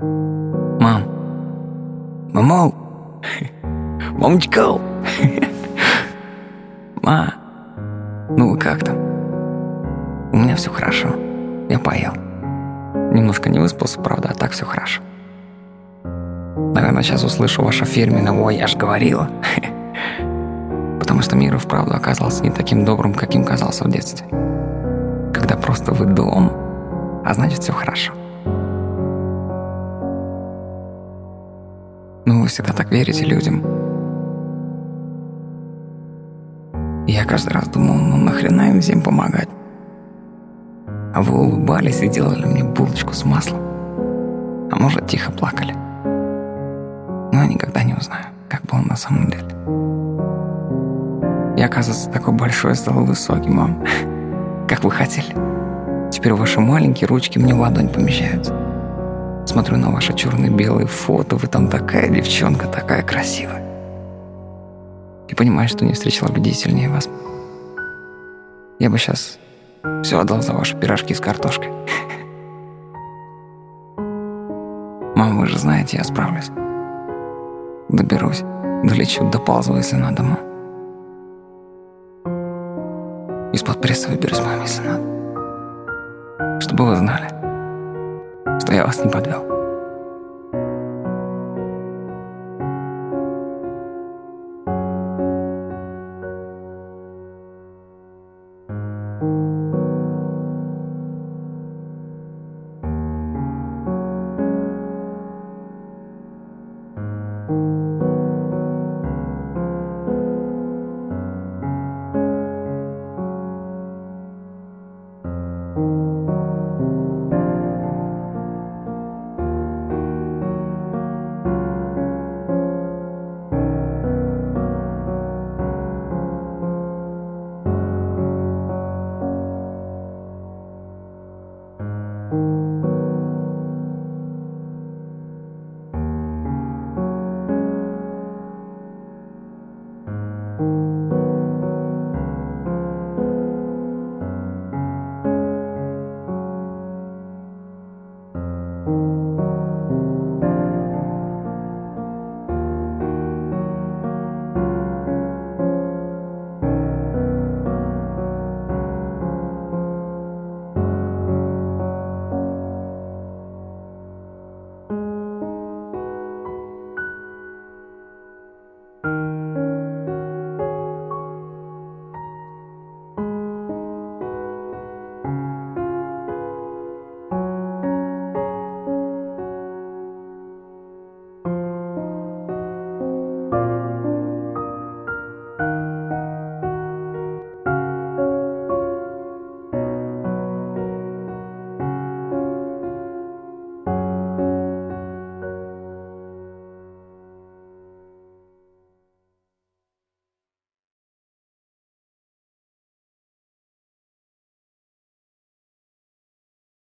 Мам. Маму. Мамочка. Ма. Ну вы как там? У меня все хорошо. Я поел. Немножко не выспался, правда, а так все хорошо. Наверное, сейчас услышу ваше фирменное «Ой, я ж говорила». Потому что мир и вправду оказался не таким добрым, каким казался в детстве. Когда просто вы дома, а значит все хорошо. Ну, вы всегда так верите людям. Я каждый раз думал, ну нахрена им всем помогать? А вы улыбались и делали мне булочку с маслом. А может, тихо плакали. Но я никогда не узнаю, как было на самом деле. Я, оказывается, такой большой стал высокий, мам. Как вы хотели. Теперь ваши маленькие ручки мне в ладонь помещаются. Смотрю на ваши черно-белые фото, вы там такая девчонка, такая красивая. И понимаю, что не встречала людей сильнее вас. Я бы сейчас все отдал за ваши пирожки с картошкой. Мама, вы же знаете, я справлюсь. Доберусь, долечу, доползу, если надо, мам. Из-под пресса выберусь, мам, если надо. Чтобы вы знали, что я вас не подвел.